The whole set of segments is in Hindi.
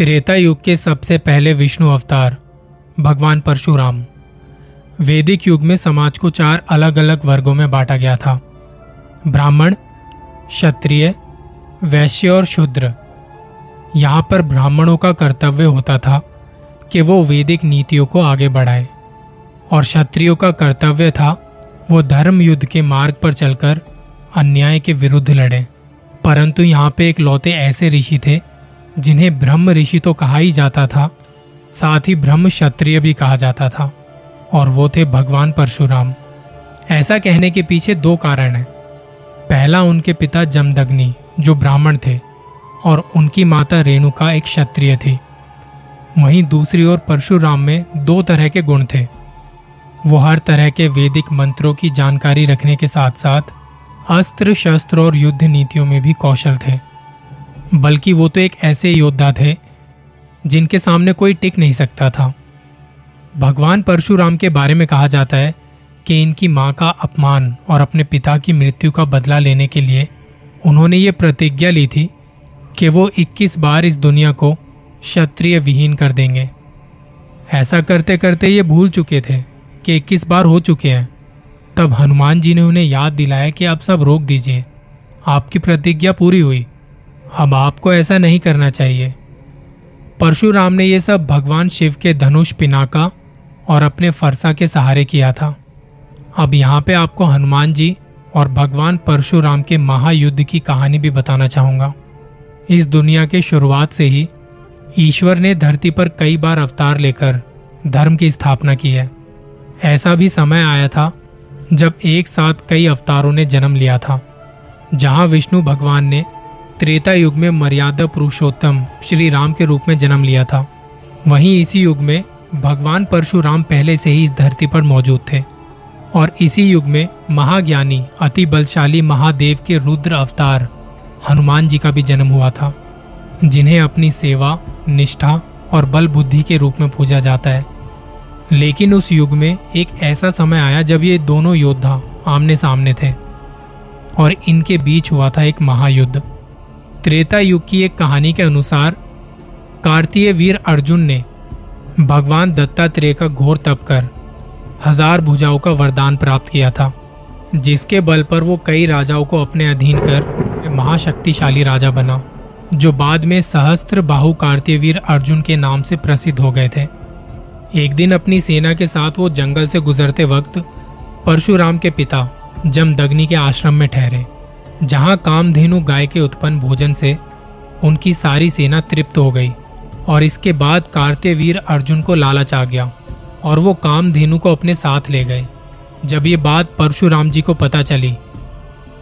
त्रेता युग के सबसे पहले विष्णु अवतार, भगवान परशुराम। वैदिक युग में समाज को चार अलग अलग वर्गों में बांटा गया था। ब्राह्मण, क्षत्रिय, वैश्य और शूद्र। यहाँ पर ब्राह्मणों का कर्तव्य होता था कि वो वैदिक नीतियों को आगे बढ़ाए और क्षत्रियों का कर्तव्य था वो धर्म युद्ध के मार्ग पर चलकर अन्याय के विरुद्ध लड़े। परंतु यहाँ पे एक लौते ऐसे ऋषि थे जिन्हें ब्रह्म ऋषि तो कहा ही जाता था, साथ ही ब्रह्म क्षत्रिय भी कहा जाता था, और वो थे भगवान परशुराम। ऐसा कहने के पीछे दो कारण हैं। पहला, उनके पिता जमदग्नि, जो ब्राह्मण थे, और उनकी माता रेणुका एक क्षत्रिय थी। वहीं दूसरी ओर परशुराम में दो तरह के गुण थे। वो हर तरह के वैदिक मंत्रों की जानकारी रखने के साथ साथ अस्त्र शस्त्र और युद्ध नीतियों में भी कौशल थे। बल्कि वो तो एक ऐसे योद्धा थे, जिनके सामने कोई टिक नहीं सकता था। भगवान परशुराम के बारे में कहा जाता है कि इनकी माँ का अपमान और अपने पिता की मृत्यु का बदला लेने के लिए उन्होंने ये प्रतिज्ञा ली थी कि वो 21 बार इस दुनिया को क्षत्रिय विहीन कर देंगे। ऐसा करते करते ये भूल चुके थे कि 21 बार हो चुके हैं। तब हनुमान जी ने उन्हें याद दिलाया कि आप सब रोक दीजिए। आपकी प्रतिज्ञा पूरी हुई। अब आपको ऐसा नहीं करना चाहिए। परशुराम ने यह सब भगवान शिव के धनुष पिनाका और अपने फरसा के सहारे किया था। अब यहाँ पे आपको हनुमान जी और भगवान परशुराम के महायुद्ध की कहानी भी बताना चाहूँगा। इस दुनिया के शुरुआत से ही ईश्वर ने धरती पर कई बार अवतार लेकर धर्म की स्थापना की है। ऐसा भी समय आया था जब एक साथ कई अवतारों ने जन्म लिया था, जहाँ विष्णु भगवान ने त्रेता युग में मर्यादा पुरुषोत्तम श्री राम के रूप में जन्म लिया था। वहीं इसी युग में भगवान परशुराम पहले से ही इस धरती पर मौजूद थे और इसी युग में महाज्ञानी, अति बलशाली महादेव के रुद्र अवतार हनुमान जी का भी जन्म हुआ था, जिन्हें अपनी सेवा, निष्ठा और बल बुद्धि के रूप में पूजा जाता है। लेकिन उस युग में एक ऐसा समय आया जब ये दोनों योद्धा आमने सामने थे और इनके बीच हुआ था एक महायुद्ध। त्रेता युग की एक कहानी के अनुसार कार्तीय वीर अर्जुन ने भगवान दत्तात्रेय का घोर तप कर हज़ार भुजाओं का वरदान प्राप्त किया था, जिसके बल पर वो कई राजाओं को अपने अधीन कर महाशक्तिशाली राजा बना, जो बाद में सहस्त्र बाहु कार्तिवीर अर्जुन के नाम से प्रसिद्ध हो गए थे। एक दिन अपनी सेना के साथ वो जंगल से गुजरते वक्त परशुराम के पिता जमदग्नि के आश्रम में ठहरे। जहाँ कामधेनु गाय के उत्पन्न भोजन से उनकी सारी सेना तृप्त हो गई और इसके बाद कार्त्यवीर अर्जुन को लालच आ गया और वो कामधेनु को अपने साथ ले गए। जब ये बात परशुराम जी को पता चली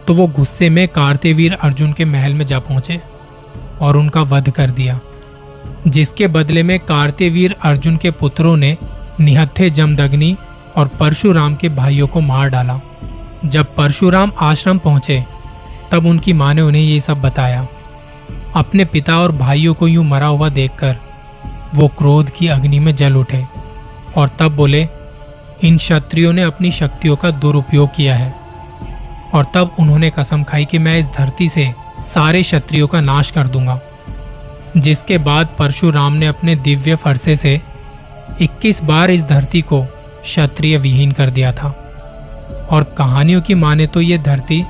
तो वो गुस्से में कार्त्यवीर अर्जुन के महल में जा पहुँचे और उनका वध कर दिया, जिसके बदले में कार्त्यवीर अर्जुन के पुत्रों ने निहत्थे जमदग्नि और परशुराम के भाइयों को मार डाला। जब परशुराम आश्रम पहुँचे तब उनकी माँ ने उन्हें ये सब बताया। अपने पिता और भाइयों को यूँ मरा हुआ देखकर वो क्रोध की अग्नि में जल उठे और तब बोले, इन क्षत्रियों ने अपनी शक्तियों का दुरुपयोग किया है और तब उन्होंने कसम खाई कि मैं इस धरती से सारे क्षत्रियों का नाश कर दूँगा, जिसके बाद परशुराम ने अपने दिव्य फरसे से 21 बार इस धरती को क्षत्रिय विहीन कर दिया था। और कहानियों की माने तो ये धरती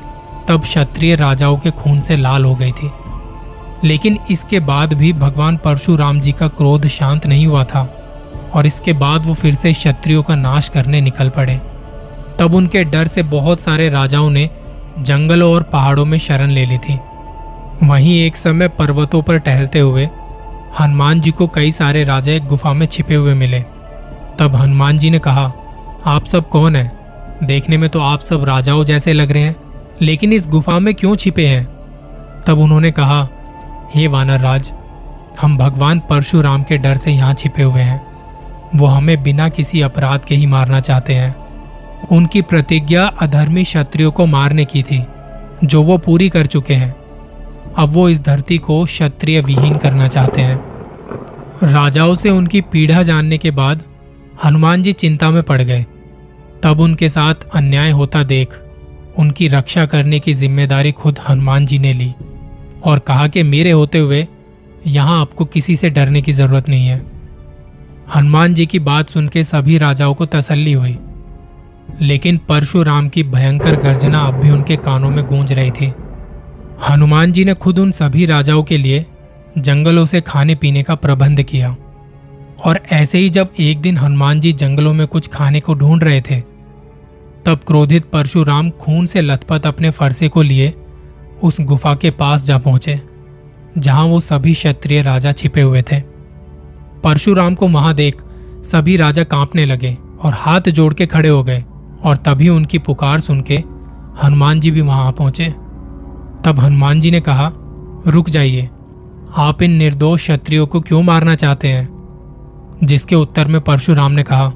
तब क्षत्रिय राजाओं के खून से लाल हो गई थी। लेकिन इसके बाद भी भगवान परशुराम जी का क्रोध शांत नहीं हुआ था और इसके बाद वो फिर से क्षत्रियों का नाश करने निकल पड़े। तब उनके डर से बहुत सारे राजाओं ने जंगलों और पहाड़ों में शरण ले ली थी। वहीं एक समय पर्वतों पर टहलते हुए हनुमान जी को कई सारे राजा एक गुफा में छिपे हुए मिले। तब हनुमान जी ने कहा, आप सब कौन है? देखने में तो आप सब राजाओं जैसे लग रहे हैं। लेकिन इस गुफा में क्यों छिपे हैं? तब उन्होंने कहा, हे वानर राज, हम भगवान परशुराम के डर से यहाँ छिपे हुए हैं। वो हमें बिना किसी अपराध के ही मारना चाहते हैं। उनकी प्रतिज्ञा अधर्मी क्षत्रियो को मारने की थी, जो वो पूरी कर चुके हैं। अब वो इस धरती को क्षत्रिय विहीन करना चाहते हैं। राजाओं से उनकी पीढ़ा जानने के बाद हनुमान जी चिंता में पड़ गए। तब उनके साथ अन्याय होता देख उनकी रक्षा करने की ज़िम्मेदारी खुद हनुमान जी ने ली और कहा कि मेरे होते हुए यहाँ आपको किसी से डरने की ज़रूरत नहीं है। हनुमान जी की बात सुन के सभी राजाओं को तसल्ली हुई, लेकिन परशुराम की भयंकर गर्जना अब भी उनके कानों में गूंज रही थी। हनुमान जी ने खुद उन सभी राजाओं के लिए जंगलों से खाने पीने का प्रबंध किया और ऐसे ही जब एक दिन हनुमान जी जंगलों में कुछ खाने को ढूंढ रहे थे तब क्रोधित परशुराम खून से लथपथ अपने फरसे को लिए, उस गुफा के पास जा पहुँचे, जहाँ वो सभी क्षत्रिय राजा छिपे हुए थे। परशुराम को वहाँ देख सभी राजा कांपने लगे और हाथ जोड़ के खड़े हो गए और तभी उनकी पुकार सुन के हनुमान जी भी वहाँ पहुँचे। तब हनुमान जी ने कहा, रुक जाइए, आप इन निर्दोष क्षत्रियो को क्यों मारना चाहते हैं? जिसके उत्तर में परशुराम ने कहा,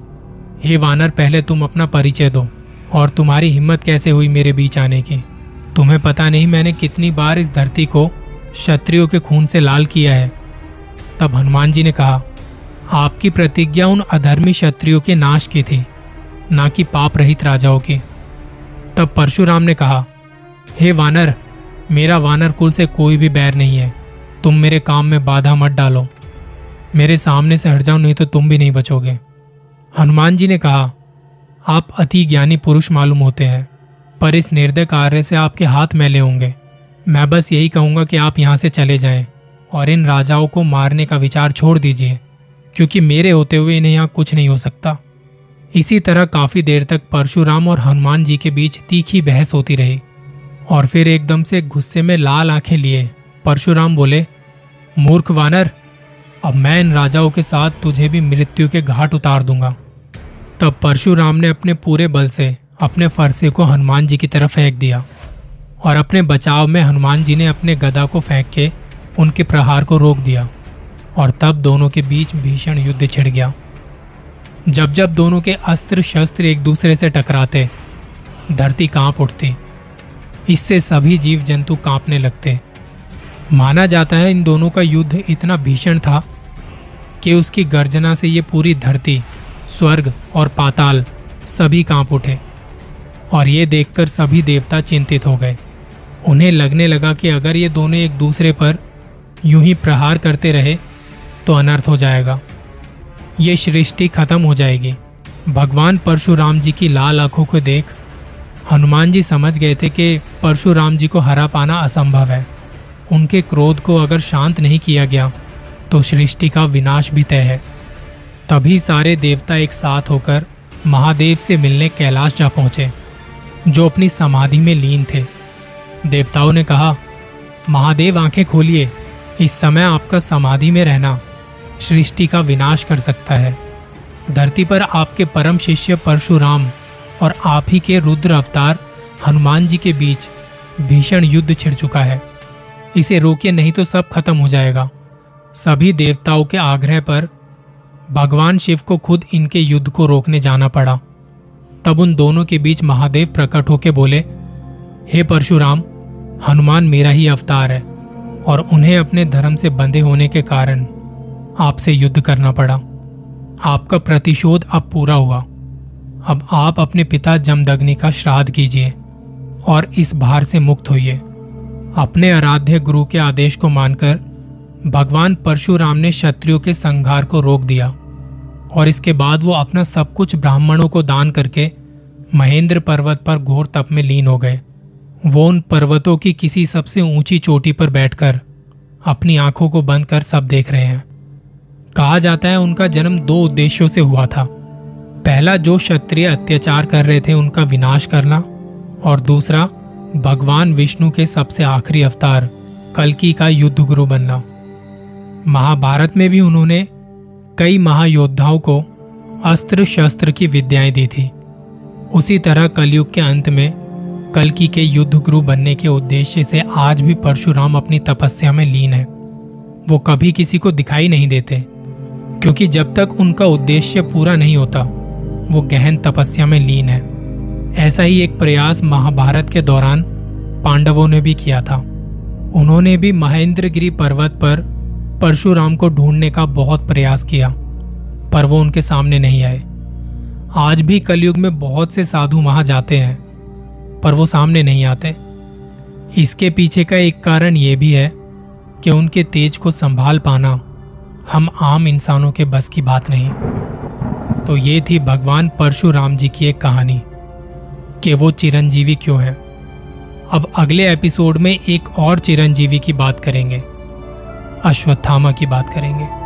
हे वानर, पहले तुम अपना परिचय दो। और तुम्हारी हिम्मत कैसे हुई मेरे बीच आने की? तुम्हें पता नहीं मैंने कितनी बार इस धरती को क्षत्रियो के खून से लाल किया है। तब हनुमान जी ने कहा, आपकी प्रतिज्ञा उन अधर्मी क्षत्रियो के नाश की थी, ना कि पाप रहित राजाओं की। तब परशुराम ने कहा, हे वानर, मेरा वानर कुल से कोई भी बैर नहीं है। तुम मेरे काम में बाधा मत डालो। मेरे सामने से हट जाओ, नहीं तो तुम भी नहीं बचोगे। हनुमान जी ने कहा आप अति ज्ञानी पुरुष मालूम होते हैं, पर इस निर्दय कार्य से आपके हाथ मैले होंगे। मैं बस यही कहूँगा कि आप यहाँ से चले जाएँ और इन राजाओं को मारने का विचार छोड़ दीजिए, क्योंकि मेरे होते हुए इन्हें यहाँ कुछ नहीं हो सकता। इसी तरह काफ़ी देर तक परशुराम और हनुमान जी के बीच तीखी बहस होती रही और फिर एकदम से गुस्से में लाल आँखें लिए। परशुराम बोले, मूर्ख वानर, अब मैं इन राजाओं के साथ तुझे भी मृत्यु के घाट उतार दूँगा। तब परशुराम ने अपने पूरे बल से अपने फरसे को हनुमान जी की तरफ़ फेंक दिया और अपने बचाव में हनुमान जी ने अपने गदा को फेंक के उनके प्रहार को रोक दिया और तब दोनों के बीच भीषण युद्ध छिड़ गया। जब जब दोनों के अस्त्र शस्त्र एक दूसरे से टकराते, धरती काँप उठती। इससे सभी जीव जंतु कांपने लगते। माना जाता है इन दोनों का युद्ध इतना भीषण था कि उसकी गर्जना से ये पूरी धरती स्वर्ग और पाताल सभी काँप उठे और ये देखकर सभी देवता चिंतित हो गए। उन्हें लगने लगा कि अगर ये दोनों एक दूसरे पर यूँ ही प्रहार करते रहे तो अनर्थ हो जाएगा। ये सृष्टि खत्म हो जाएगी। भगवान परशुराम जी की लाल आँखों को देख हनुमान जी समझ गए थे कि परशुराम जी को हरा पाना असंभव है। उनके क्रोध को अगर शांत नहीं किया गया तो सृष्टि का विनाश भी तय है। तभी सारे देवता एक साथ होकर महादेव से मिलने कैलाश जा पहुँचे, जो अपनी समाधि में लीन थे। देवताओं ने कहा, महादेव, आँखें खोलिए। इस समय आपका समाधि में रहना सृष्टि का विनाश कर सकता है। धरती पर आपके परम शिष्य परशुराम और आप ही के रुद्र अवतार हनुमान जी के बीच भीषण युद्ध छिड़ चुका है। इसे रोकिए, नहीं तो सब खत्म हो जाएगा। सभी देवताओं के आग्रह पर भगवान शिव को खुद इनके युद्ध को रोकने जाना पड़ा। तब उन दोनों के बीच महादेव प्रकट होके बोले, हे परशुराम, हनुमान मेरा ही अवतार है और उन्हें अपने धर्म से बंधे होने के कारण आपसे युद्ध करना पड़ा। आपका प्रतिशोध अब पूरा हुआ। अब आप अपने पिता जमदग्नि का श्राद्ध कीजिए और इस भार से मुक्त होइए। अपने आराध्य गुरु के आदेश को मानकर भगवान परशुराम ने क्षत्रियो के संघार को रोक दिया। और इसके बाद वो अपना सब कुछ ब्राह्मणों को दान करके महेंद्र पर्वत पर घोर तप में लीन हो गए। वो उन पर्वतों की किसी सबसे ऊँची चोटी पर बैठकर अपनी आँखों को बंद कर सब देख रहे हैं। कहा जाता है उनका जन्म दो उद्देश्यों से हुआ था। पहला, जो क्षत्रिय अत्याचार कर रहे थे उनका विनाश करना, और दूसरा, भगवान विष्णु के सबसे आखिरी अवतार, कलकी का युद्ध गुरु बनना। महाभारत में भी उन्होंने कई महायोद्धाओं को अस्त्र शस्त्र की विद्याएँ दी थी। उसी तरह कलयुग के अंत में कलकी के युद्ध गुरु बनने के उद्देश्य से आज भी परशुराम अपनी तपस्या में लीन है। वो कभी किसी को दिखाई नहीं देते, क्योंकि जब तक उनका उद्देश्य पूरा नहीं होता, वो गहन तपस्या में लीन है। ऐसा ही एक प्रयास महाभारत के दौरान पांडवों ने भी किया था। उन्होंने भी महेंद्रगिरी पर्वत पर परशुराम को ढूँढने का बहुत प्रयास किया, पर वो उनके सामने नहीं आए। आज भी कलयुग में बहुत से साधु वहाँ जाते हैं, पर वो सामने नहीं आते। इसके पीछे का एक कारण यह भी है कि उनके तेज को संभाल पाना हम आम इंसानों के बस की बात नहीं। तो ये थी भगवान परशुराम जी की एक कहानी कि वो चिरंजीवी क्यों है। अब अगले एपिसोड में एक और चिरंजीवी की बात करेंगे। अश्वत्थामा की बात करेंगे।